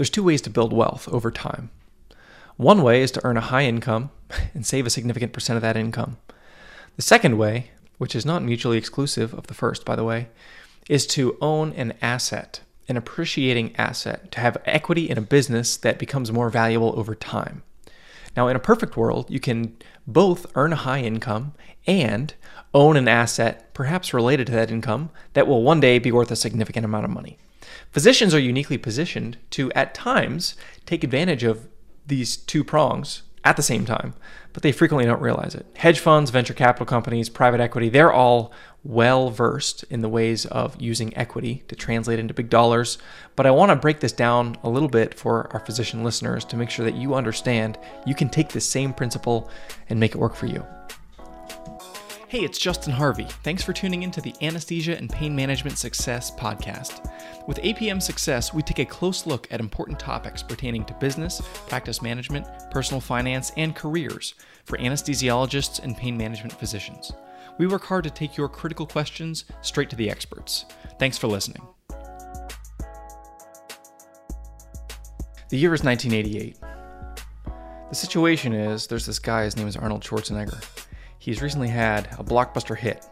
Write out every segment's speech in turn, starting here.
There's two ways to build wealth over time. One way is to earn a high income and save a significant percent of that income. The second way, which is not mutually exclusive of the first, by the way, is to own an asset, an appreciating asset, to have equity in a business that becomes more valuable over time. Now, in a perfect world, you can both earn a high income and own an asset, perhaps related to that income, that will one day be worth a significant amount of money. Physicians are uniquely positioned to, at times, take advantage of these two prongs at the same time, but they frequently don't realize it. Hedge funds, venture capital companies, private equity, they're all well versed in the ways of using equity to translate into big dollars. But I want to break this down a little bit for our physician listeners to make sure that you understand you can take the same principle and make it work for you. Hey, it's Justin Harvey. Thanks for tuning in to the Anesthesia and Pain Management Success podcast. With APM Success, we take a close look at important topics pertaining to business, practice management, personal finance, and careers for anesthesiologists and pain management physicians. We work hard to take your critical questions straight to the experts. Thanks for listening. The year is 1988. The situation is there's this guy, his name is Arnold Schwarzenegger. He's recently had a blockbuster hit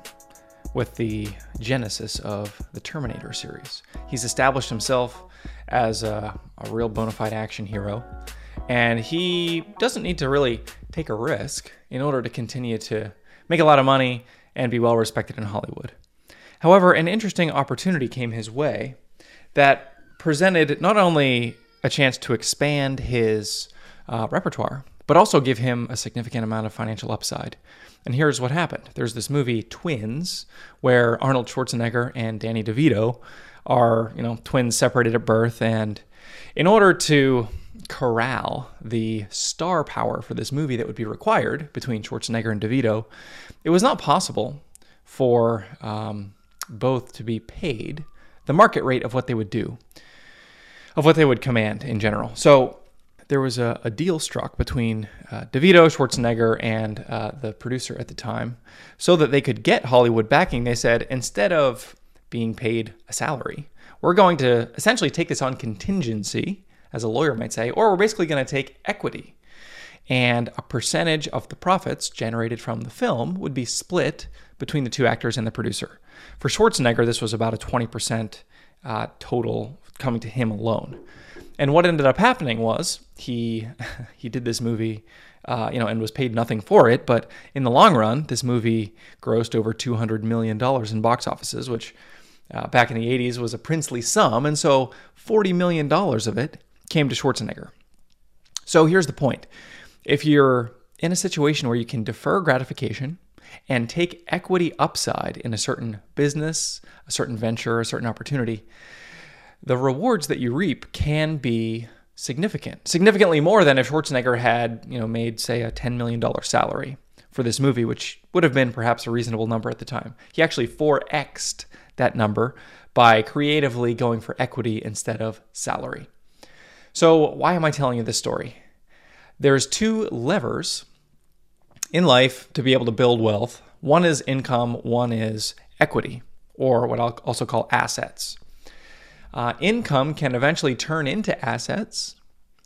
with the genesis of the Terminator series. He's established himself as a, a real bona fide action hero, and he doesn't need to really take a risk in order to continue to make a lot of money and be well respected in Hollywood. However, an interesting opportunity came his way that presented not only a chance to expand his uh, repertoire, but also give him a significant amount of financial upside. And here's what happened there's this movie, Twins, where Arnold Schwarzenegger and Danny DeVito are, you know, twins separated at birth. And in order to corral the star power for this movie that would be required between Schwarzenegger and DeVito, it was not possible for um, both to be paid the market rate of what they would do, of what they would command in general. So there was a, a deal struck between uh, DeVito, Schwarzenegger, and uh, the producer at the time so that they could get Hollywood backing. They said, instead of being paid a salary, we're going to essentially take this on contingency as a lawyer might say, or we're basically going to take equity. And a percentage of the profits generated from the film would be split between the two actors and the producer. For Schwarzenegger, this was about a 20% uh, total coming to him alone. And what ended up happening was he he did this movie, uh, you know, and was paid nothing for it. But in the long run, this movie grossed over 200 million dollars in box offices, which uh, back in the 80s was a princely sum. And so 40 million dollars of it came to Schwarzenegger. So here's the point if you're in a situation where you can defer gratification and take equity upside in a certain business, a certain venture, a certain opportunity, the rewards that you reap can be significant, significantly more than if Schwarzenegger had, you know, made say a $10 million salary for this movie, which would have been perhaps a reasonable number at the time. He actually 4x'd that number by creatively going for equity instead of salary. So, why am I telling you this story? There's two levers in life to be able to build wealth. One is income, one is equity, or what I'll also call assets. Uh, income can eventually turn into assets,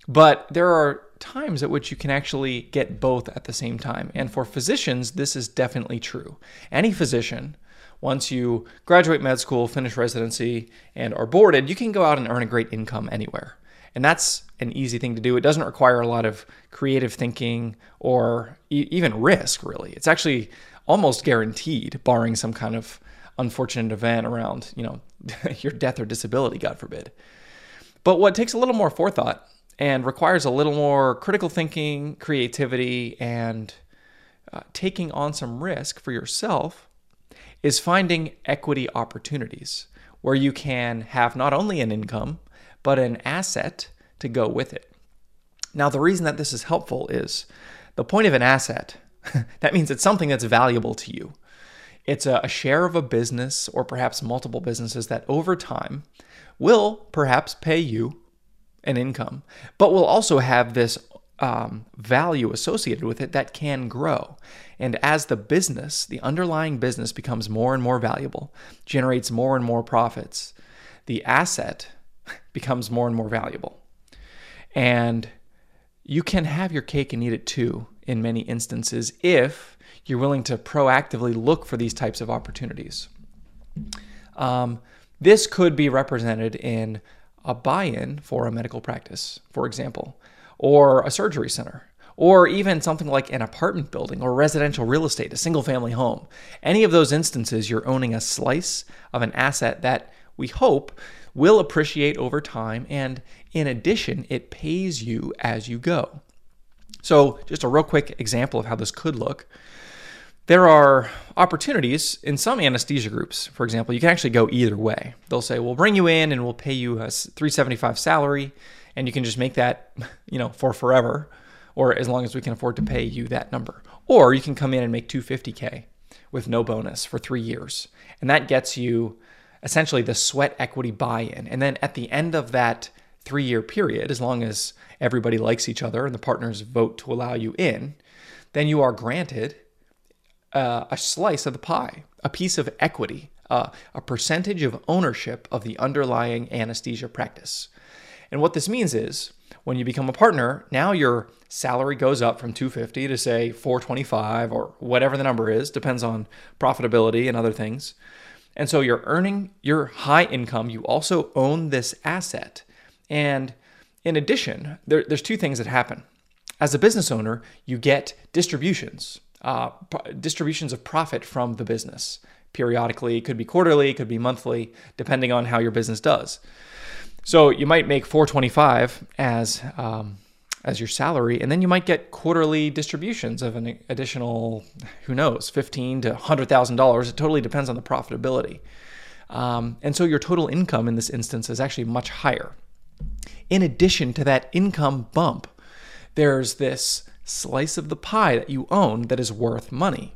but there are times at which you can actually get both at the same time. And for physicians, this is definitely true. Any physician, once you graduate med school, finish residency, and are boarded, you can go out and earn a great income anywhere. And that's an easy thing to do. It doesn't require a lot of creative thinking or e- even risk, really. It's actually almost guaranteed, barring some kind of unfortunate event around, you know, your death or disability, God forbid. But what takes a little more forethought and requires a little more critical thinking, creativity, and uh, taking on some risk for yourself is finding equity opportunities where you can have not only an income, but an asset to go with it. Now, the reason that this is helpful is the point of an asset, that means it's something that's valuable to you. It's a, share of a business or perhaps multiple businesses that over time will perhaps pay you an income, but will also have this um, value associated with it that can grow. And as the business, the underlying business becomes more and more valuable, generates more and more profits, the asset becomes more and more valuable. And you can have your cake and eat it too in many instances if you're willing to proactively look for these types of opportunities. Um, this could be represented in a buy in for a medical practice, for example, or a surgery center, or even something like an apartment building or residential real estate, a single family home. Any of those instances, you're owning a slice of an asset that we hope will appreciate over time. And in addition, it pays you as you go. So, just a real quick example of how this could look. There are opportunities in some anesthesia groups. For example, you can actually go either way. They'll say, "We'll bring you in and we'll pay you a 375 salary and you can just make that, you know, for forever or as long as we can afford to pay you that number." Or you can come in and make 250k with no bonus for 3 years. And that gets you essentially the sweat equity buy-in. And then at the end of that 3-year period, as long as everybody likes each other and the partners vote to allow you in, then you are granted uh, a slice of the pie, a piece of equity, uh, a percentage of ownership of the underlying anesthesia practice. And what this means is when you become a partner, now your salary goes up from 250 to say 425 or whatever the number is, depends on profitability and other things. And so you're earning your high income, you also own this asset. And in addition, there, there's two things that happen. As a business owner, you get distributions uh, distributions of profit from the business periodically. It could be quarterly, it could be monthly, depending on how your business does. So you might make 425 as um, as your salary, and then you might get quarterly distributions of an additional, who knows, fifteen to hundred thousand dollars. It totally depends on the profitability. Um, and so your total income in this instance is actually much higher. In addition to that income bump, there's this slice of the pie that you own that is worth money.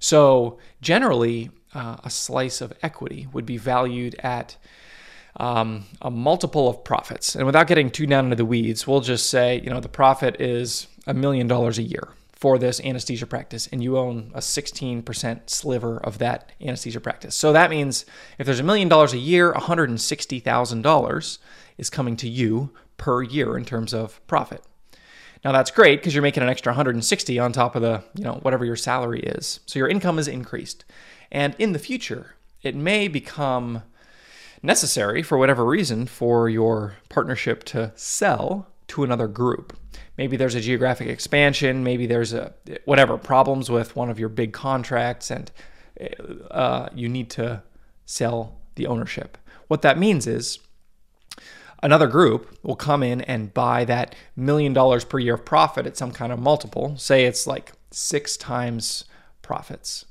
So, generally, uh, a slice of equity would be valued at um, a multiple of profits. And without getting too down into the weeds, we'll just say, you know, the profit is a million dollars a year for this anesthesia practice, and you own a 16% sliver of that anesthesia practice. So that means if there's a million dollars a year, $160,000 is coming to you per year in terms of profit. Now that's great because you're making an extra 160 on top of the, you know, whatever your salary is. So your income is increased. And in the future, it may become necessary for whatever reason for your partnership to sell to another group. Maybe there's a geographic expansion, maybe there's a whatever problems with one of your big contracts and uh, you need to sell the ownership. What that means is another group will come in and buy that million dollars per year of profit at some kind of multiple. Say it's like six times profits.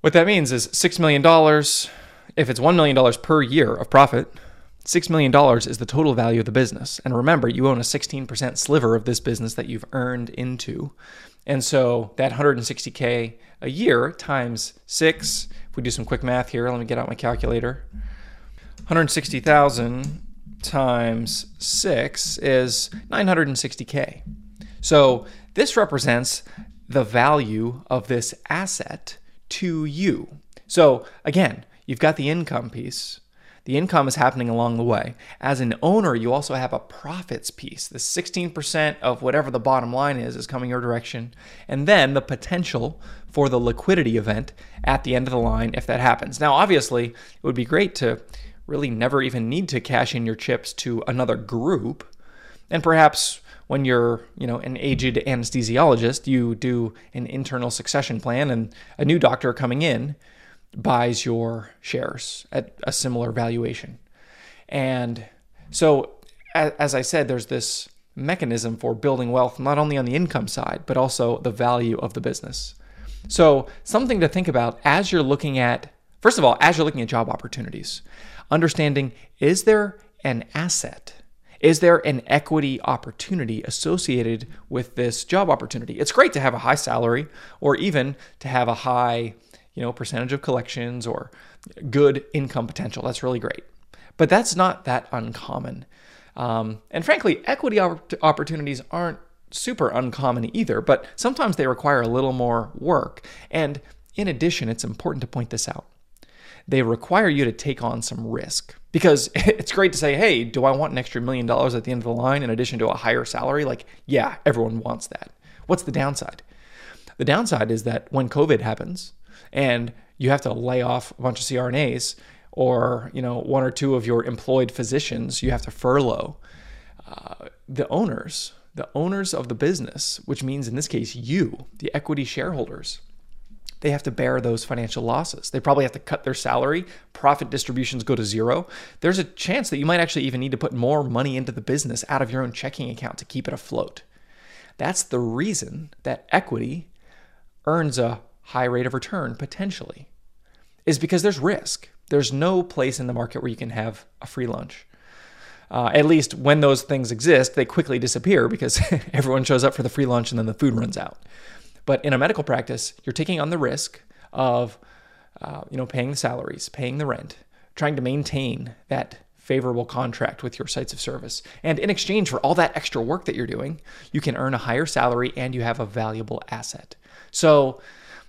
What that means is $6 million, if it's $1 million per year of profit, $6 million is the total value of the business. And remember, you own a 16% sliver of this business that you've earned into. And so that 160K a year times six, if we do some quick math here, let me get out my calculator. 160,000 times 6 is 960K. So this represents the value of this asset to you. So again, you've got the income piece. The income is happening along the way. As an owner, you also have a profits piece. The 16% of whatever the bottom line is is coming your direction. And then the potential for the liquidity event at the end of the line if that happens. Now, obviously, it would be great to really never even need to cash in your chips to another group. And perhaps when you're, you know, an aged anesthesiologist, you do an internal succession plan and a new doctor coming in buys your shares at a similar valuation. And so as I said, there's this mechanism for building wealth not only on the income side, but also the value of the business. So, something to think about as you're looking at, first of all, as you're looking at job opportunities understanding is there an asset? Is there an equity opportunity associated with this job opportunity? It's great to have a high salary or even to have a high, you know, percentage of collections or good income potential. That's really great. But that's not that uncommon. Um, and frankly, equity opportunities aren't super uncommon either, but sometimes they require a little more work. And in addition, it's important to point this out they require you to take on some risk. Because it's great to say, hey, do I want an extra million dollars at the end of the line in addition to a higher salary? Like, yeah, everyone wants that. What's the downside? The downside is that when COVID happens and you have to lay off a bunch of CRNAs or, you know, one or two of your employed physicians, you have to furlough. Uh, the owners, the owners of the business, which means in this case you, the equity shareholders, they have to bear those financial losses. They probably have to cut their salary, profit distributions go to zero. There's a chance that you might actually even need to put more money into the business out of your own checking account to keep it afloat. That's the reason that equity earns a high rate of return potentially, is because there's risk. There's no place in the market where you can have a free lunch. Uh, at least when those things exist, they quickly disappear because everyone shows up for the free lunch and then the food runs out. But in a medical practice, you're taking on the risk of, uh, you know, paying the salaries, paying the rent, trying to maintain that favorable contract with your sites of service. And in exchange for all that extra work that you're doing, you can earn a higher salary and you have a valuable asset. So,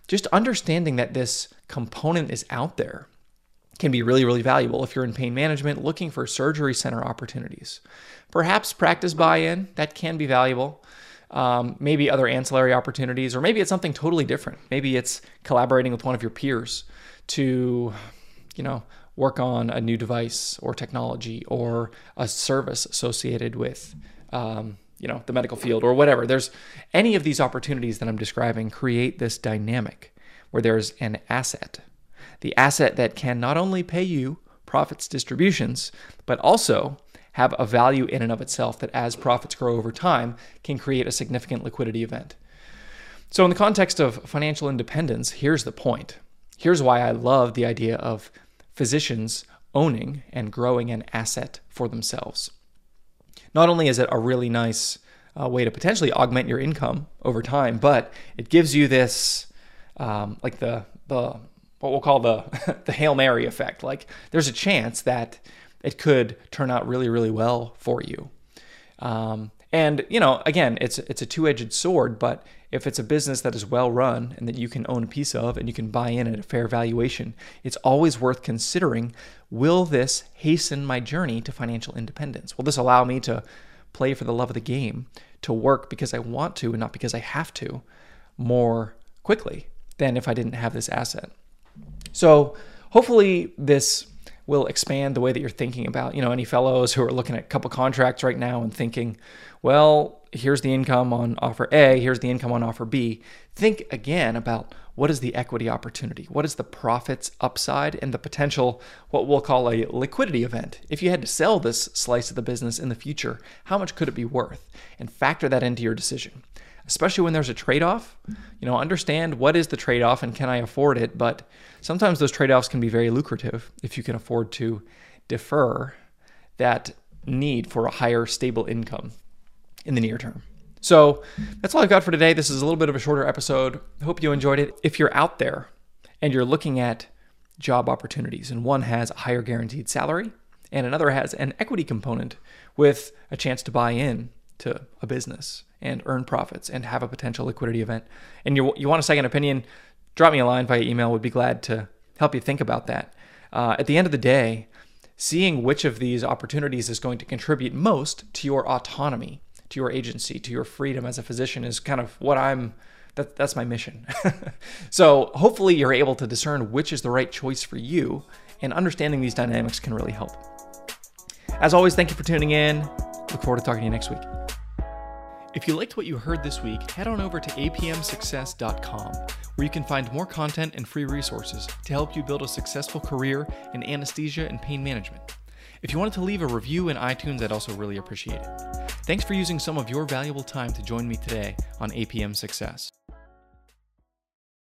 just understanding that this component is out there can be really, really valuable if you're in pain management looking for surgery center opportunities. Perhaps practice buy in, that can be valuable um, maybe other ancillary opportunities, or maybe it's something totally different. Maybe it's collaborating with one of your peers to, you know, work on a new device or technology or a service associated with, um, you know, the medical field or whatever. There's any of these opportunities that I'm describing create this dynamic where there's an asset, the asset that can not only pay you profits distributions, but also have a value in and of itself that as profits grow over time can create a significant liquidity event. So, in the context of financial independence, here's the point. Here's why I love the idea of physicians owning and growing an asset for themselves. Not only is it a really nice uh, way to potentially augment your income over time, but it gives you this, um, like the the what we'll call the the hail mary effect. Like there's a chance that it could turn out really, really well for you. Um, and you know, again, it's it's a two-edged sword. But if it's a business that is well run and that you can own a piece of and you can buy in at a fair valuation, it's always worth considering: Will this hasten my journey to financial independence? Will this allow me to play for the love of the game, to work because I want to and not because I have to, more quickly than if I didn't have this asset? So hopefully this will expand the way that you're thinking about, you know, any fellows who are looking at a couple contracts right now and thinking, well, here's the income on offer A, here's the income on offer B. Think again about what is the equity opportunity? What is the profits upside and the potential, what we'll call a liquidity event? If you had to sell this slice of the business in the future, how much could it be worth? And factor that into your decision especially when there's a trade off. You know, understand what is the trade off and can I afford it? But sometimes those trade offs can be very lucrative if you can afford to defer that need for a higher stable income in the near term. So that's all I've got for today. This is a little bit of a shorter episode. Hope you enjoyed it. If you're out there and you're looking at job opportunities and one has a higher guaranteed salary and another has an equity component with a chance to buy in to a business and earn profits and have a potential liquidity event, and you you want a second opinion, drop me a line via email. Would be glad to help you think about that. Uh, at the end of the day, seeing which of these opportunities is going to contribute most to your autonomy, to your agency, to your freedom as a physician is kind of what I'm. That, that's my mission. so hopefully you're able to discern which is the right choice for you, and understanding these dynamics can really help. As always, thank you for tuning in. Look forward to talking to you next week. If you liked what you heard this week, head on over to apmsuccess.com, where you can find more content and free resources to help you build a successful career in anesthesia and pain management. If you wanted to leave a review in iTunes, I'd also really appreciate it. Thanks for using some of your valuable time to join me today on APM Success.